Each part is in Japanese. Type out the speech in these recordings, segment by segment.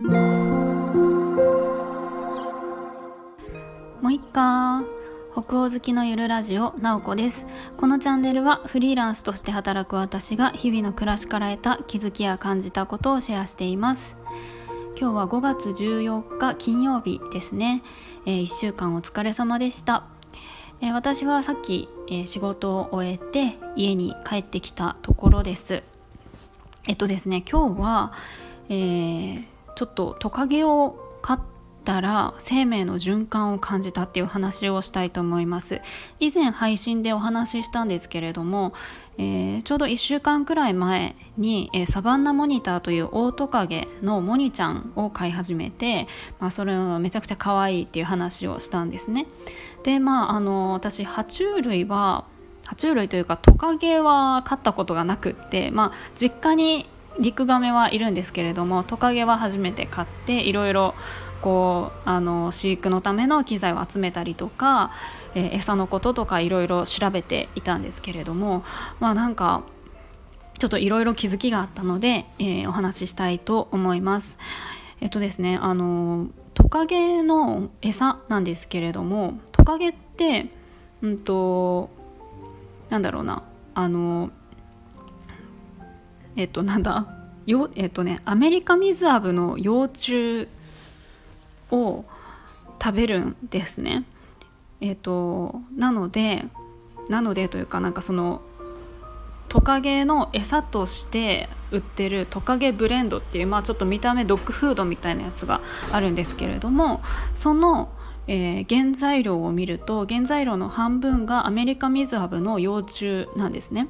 もういっか北欧好きのゆるラジオなおこです。このチャンネルはフリーランスとして働く私が日々の暮らしから得た気づきや感じたことをシェアしています。今日は5月14日金曜日ですね、えー、1週間お疲れ様でした、えー、私はさっき、えー、仕事を終えて家に帰ってきたところです。えっとですね今日は、えー、ちょっとトカゲを飼ったら生命の循環を感じたっていう話をしたいと思います。以前配信でお話ししたんですけれども、えー、ちょうど1週間くらい前に、えー、サバンナモニターというオオトカゲのモニちゃんを飼い始めて、まあ、それはめちゃくちゃ可愛いっていう話をしたんですね。でまああの私爬虫類は爬虫類というかトカゲは飼ったことがなくって、まあ、実家にリクガメはいるんですけれどもトカゲは初めて飼っていろいろこうあの飼育のための機材を集めたりとか、えー、餌のこととかいろいろ調べていたんですけれどもまあなんかちょっといろいろ気づきがあったので、えー、お話ししたいと思います。えっとですねあのトカゲの餌なんですけれどもトカゲってうんとなんだろうなあのえっとなんだ？よえっとねアメリカミズアブの幼虫を食べるんですね。えっとなのでなのでというかなんかそのトカゲの餌として売ってるトカゲブレンドっていう、まあ、ちょっと見た目ドッグフードみたいなやつがあるんですけれどもそのえー、原材料を見ると原材料の半分がアメリカミズハブの幼虫なんですね。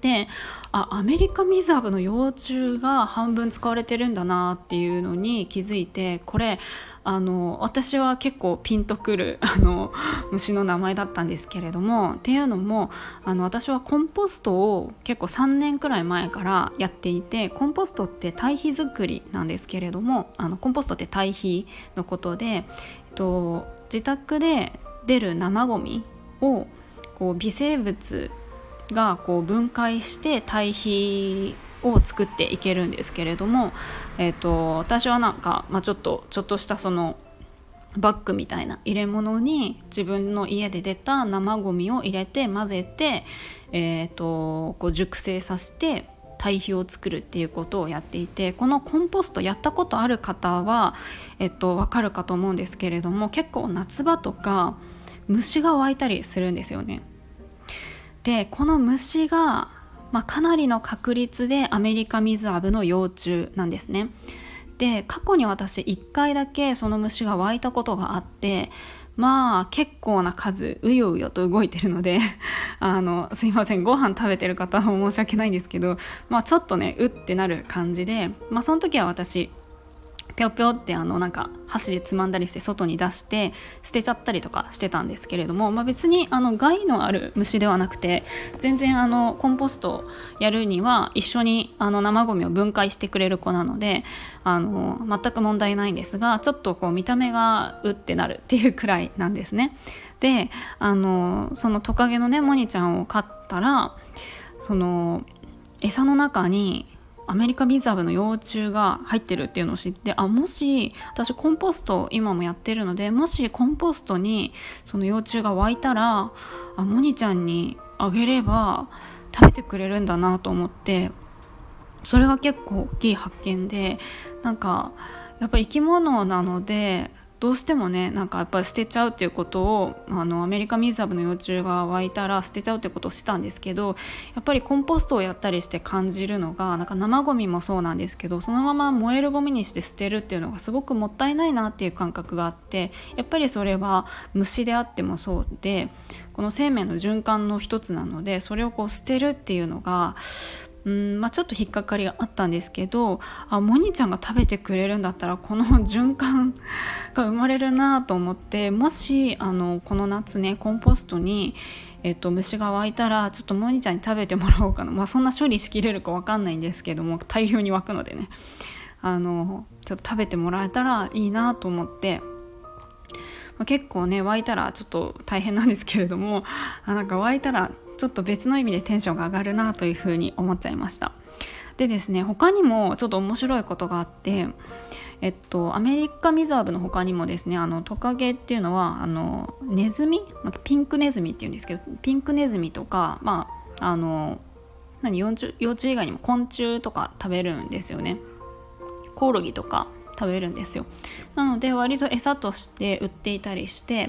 であアメリカミズハブの幼虫が半分使われてるんだなっていうのに気づいてこれあの私は結構ピンとくる あの虫の名前だったんですけれどもっていうのもあの私はコンポストを結構3年くらい前からやっていてコンポストって堆肥作りなんですけれどもあのコンポストって堆肥のことで、えっと、自宅で出る生ゴミをこう微生物がこう分解して堆肥を作っていけるんですけれども、えーと、私はなんか、まあ、ちょっとちょっとしたそのバッグみたいな入れ物に自分の家で出た生ゴミを入れて混ぜて、えーと、こう熟成させて堆肥を作るっていうことをやっていてこのコンポストやったことある方は、えっと、分かるかと思うんですけれども結構夏場とか虫が湧いたりするんですよね。でこの虫がまあ、かなりの確率でアメリカミズアブの幼虫なんですね。で過去に私1回だけその虫が湧いたことがあってまあ結構な数うようよと動いてるので あのすいませんご飯食べてる方は申し訳ないんですけど、まあ、ちょっとねうってなる感じで、まあ、その時は私ぴょぴょってあのなんか箸でつまんだりして外に出して捨てちゃったりとかしてたんですけれども、まあ、別にあの害のある虫ではなくて全然あのコンポストやるには一緒にあの生ゴミを分解してくれる子なのであの全く問題ないんですがちょっとこう見た目がうってなるっていうくらいなんですね。であのそのトカゲのねモニちゃんを飼ったらその餌の中にアメリカビザブの幼虫が入ってるっていうのを知ってあもし私コンポスト今もやってるのでもしコンポストにその幼虫が湧いたらあモニちゃんにあげれば食べてくれるんだなと思ってそれが結構大きい発見でなんかやっぱ生き物なのでどうしてもねなんかやっぱり捨てちゃうっていうことをあのアメリカミズアブの幼虫が湧いたら捨てちゃうってことをしてたんですけどやっぱりコンポストをやったりして感じるのがなんか生ゴミもそうなんですけどそのまま燃えるゴミにして捨てるっていうのがすごくもったいないなっていう感覚があってやっぱりそれは虫であってもそうでこの生命の循環の一つなのでそれをこう捨てるっていうのがうんまあ、ちょっと引っかかりがあったんですけどあモニちゃんが食べてくれるんだったらこの循環が生まれるなと思ってもしあのこの夏ねコンポストに、えっと、虫が湧いたらちょっとモニちゃんに食べてもらおうかな、まあ、そんな処理しきれるか分かんないんですけども大量に湧くのでねあのちょっと食べてもらえたらいいなと思って。ま、結構ね湧いたらちょっと大変なんですけれどもあなんか湧いたらちょっと別の意味でテンションが上がるなというふうに思っちゃいました。でですね他にもちょっと面白いことがあってえっと、アメリカミザーブの他にもですねあのトカゲっていうのはあのネズミ、ピンクネズミっていうんですけどピンクネズミとか、まあ、あの何幼虫幼虫以外にも昆虫とか食べるんですよね。コオロギとか食べるんですよ。なので割と餌として売っていたりして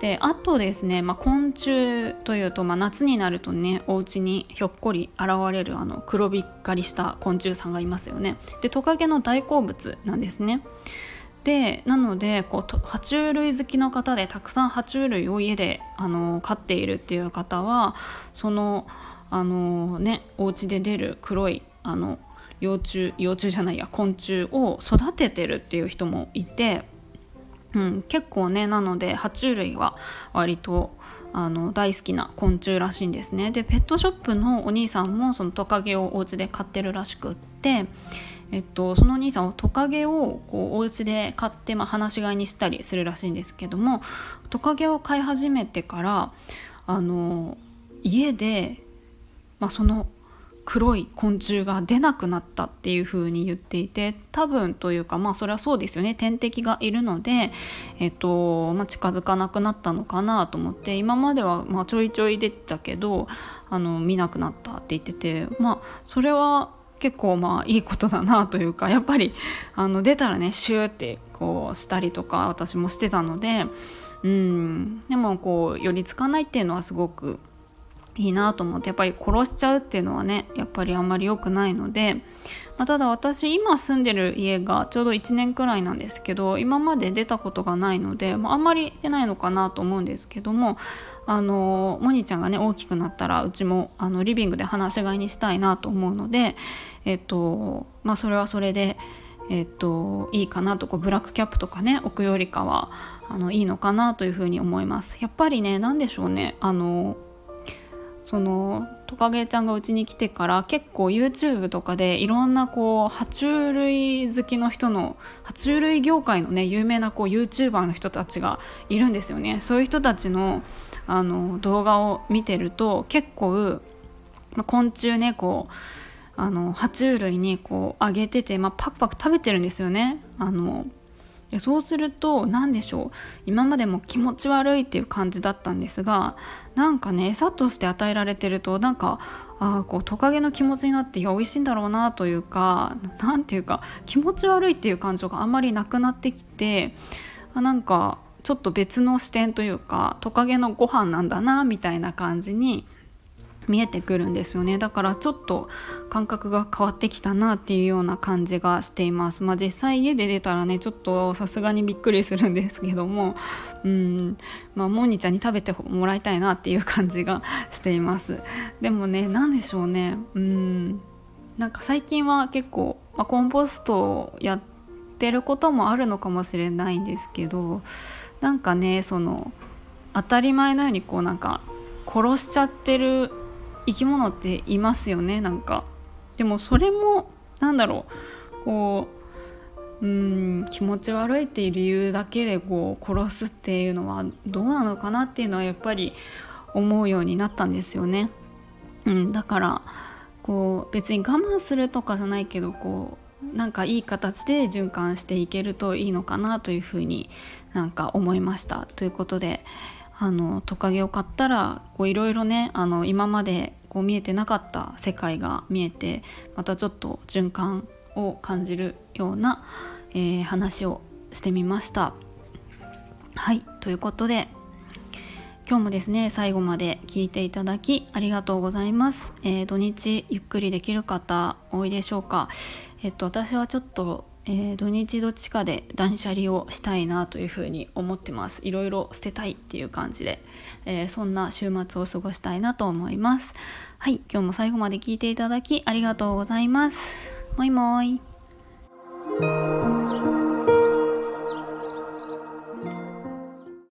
であとですね、まあ、昆虫というと、まあ、夏になるとねお家にひょっこり現れるあの黒びっかりした昆虫さんがいますよね。でトカゲの大好物なんですね。でなのでこう爬虫類好きの方でたくさん爬虫類を家であの飼っているっていう方はそのあのねお家で出る黒いあの幼虫幼虫じゃないや昆虫を育ててるっていう人もいてうん、結構ねなので爬虫類は割とあの大好きな昆虫らしいんですね。でペットショップのお兄さんもそのトカゲをお家で飼ってるらしくって、えっと、そのお兄さんはトカゲをこうお家で飼って、まあ、放し飼いにしたりするらしいんですけどもトカゲを飼い始めてからあの家で、まあ、その黒い昆虫が出なくなったっていう風に言っていて多分というかまあそれはそうですよね。天敵がいるので、えっとまあ、近づかなくなったのかなと思って今まではまちょいちょい出てたけどあの見なくなったって言っててまあそれは結構まあいいことだなというか やっぱりあの出たらねシューってこうしたりとか私もしてたのでうん。でもこう寄りつかないっていうのはすごくいいなと思ってやっぱり殺しちゃうっていうのはねやっぱりあんまり良くないので、まあ、ただ私今住んでる家がちょうど1年くらいなんですけど今まで出たことがないので、まあ、あんまり出ないのかなと思うんですけどもあのモニちゃんがね大きくなったらうちもあのリビングで放し飼いにしたいなと思うのでえっとまあそれはそれで。えっと、いいかなとこうブラックキャップとかね置くよりかはあのいいのかなというふうに思いますやっぱりね何でしょうねあのそのトカゲちゃんがうちに来てから結構 YouTube とかでいろんなこう爬虫類好きの人の爬虫類業界のね有名なこう YouTuber の人たちがいるんですよね。そういう人たちのあの動画を見てると結構、まあ、昆虫ねこうあの爬虫類にこうあげてて、まあ、パクパク食べてるんですよね。あのでそうすると何でしょう。今までも気持ち悪いっていう感じだったんですがなんかね餌として与えられてるとなんかあこうトカゲの気持ちになっていや美味しいんだろうなというか何ていうか気持ち悪いっていう感情があんまりなくなってきてあなんかちょっと別の視点というかトカゲのご飯なんだなみたいな感じに見えてくるんですよね。だからちょっと感覚が変わってきたなっていうような感じがしています。まあ実際家で出たらねちょっとさすがにびっくりするんですけども。うん。まあモーニちゃんに食べてもらいたいなっていう感じがしています。でもね何でしょうね。うん。なんか最近は結構、まあ、コンポストをやってることもあるのかもしれないんですけどなんかねその当たり前のようにこうなんか殺しちゃってる生き物っていますよねなんかでもそれもなんだろうこううん気持ち悪いっていう理由だけでこう殺すっていうのはどうなのかなっていうのはやっぱり思うようになったんですよね。うん、だからこう別に我慢するとかじゃないけどこうなんかいい形で循環していけるといいのかなというふうになんか思いました。ということであのトカゲを買ったらいろいろねあの今までこう見えてなかった世界が見えてまたちょっと循環を感じるような、えー、話をしてみました。はいということで今日もですね最後まで聞いていただきありがとうございます、えー、土日ゆっくりできる方多いでしょうかえっと私はちょっとえー、土日どっちかで断捨離をしたいなというふうに思ってます。いろいろ捨てたいっていう感じで、えー、そんな週末を過ごしたいなと思います。はい今日も最後まで聞いていただきありがとうございます。もいもい。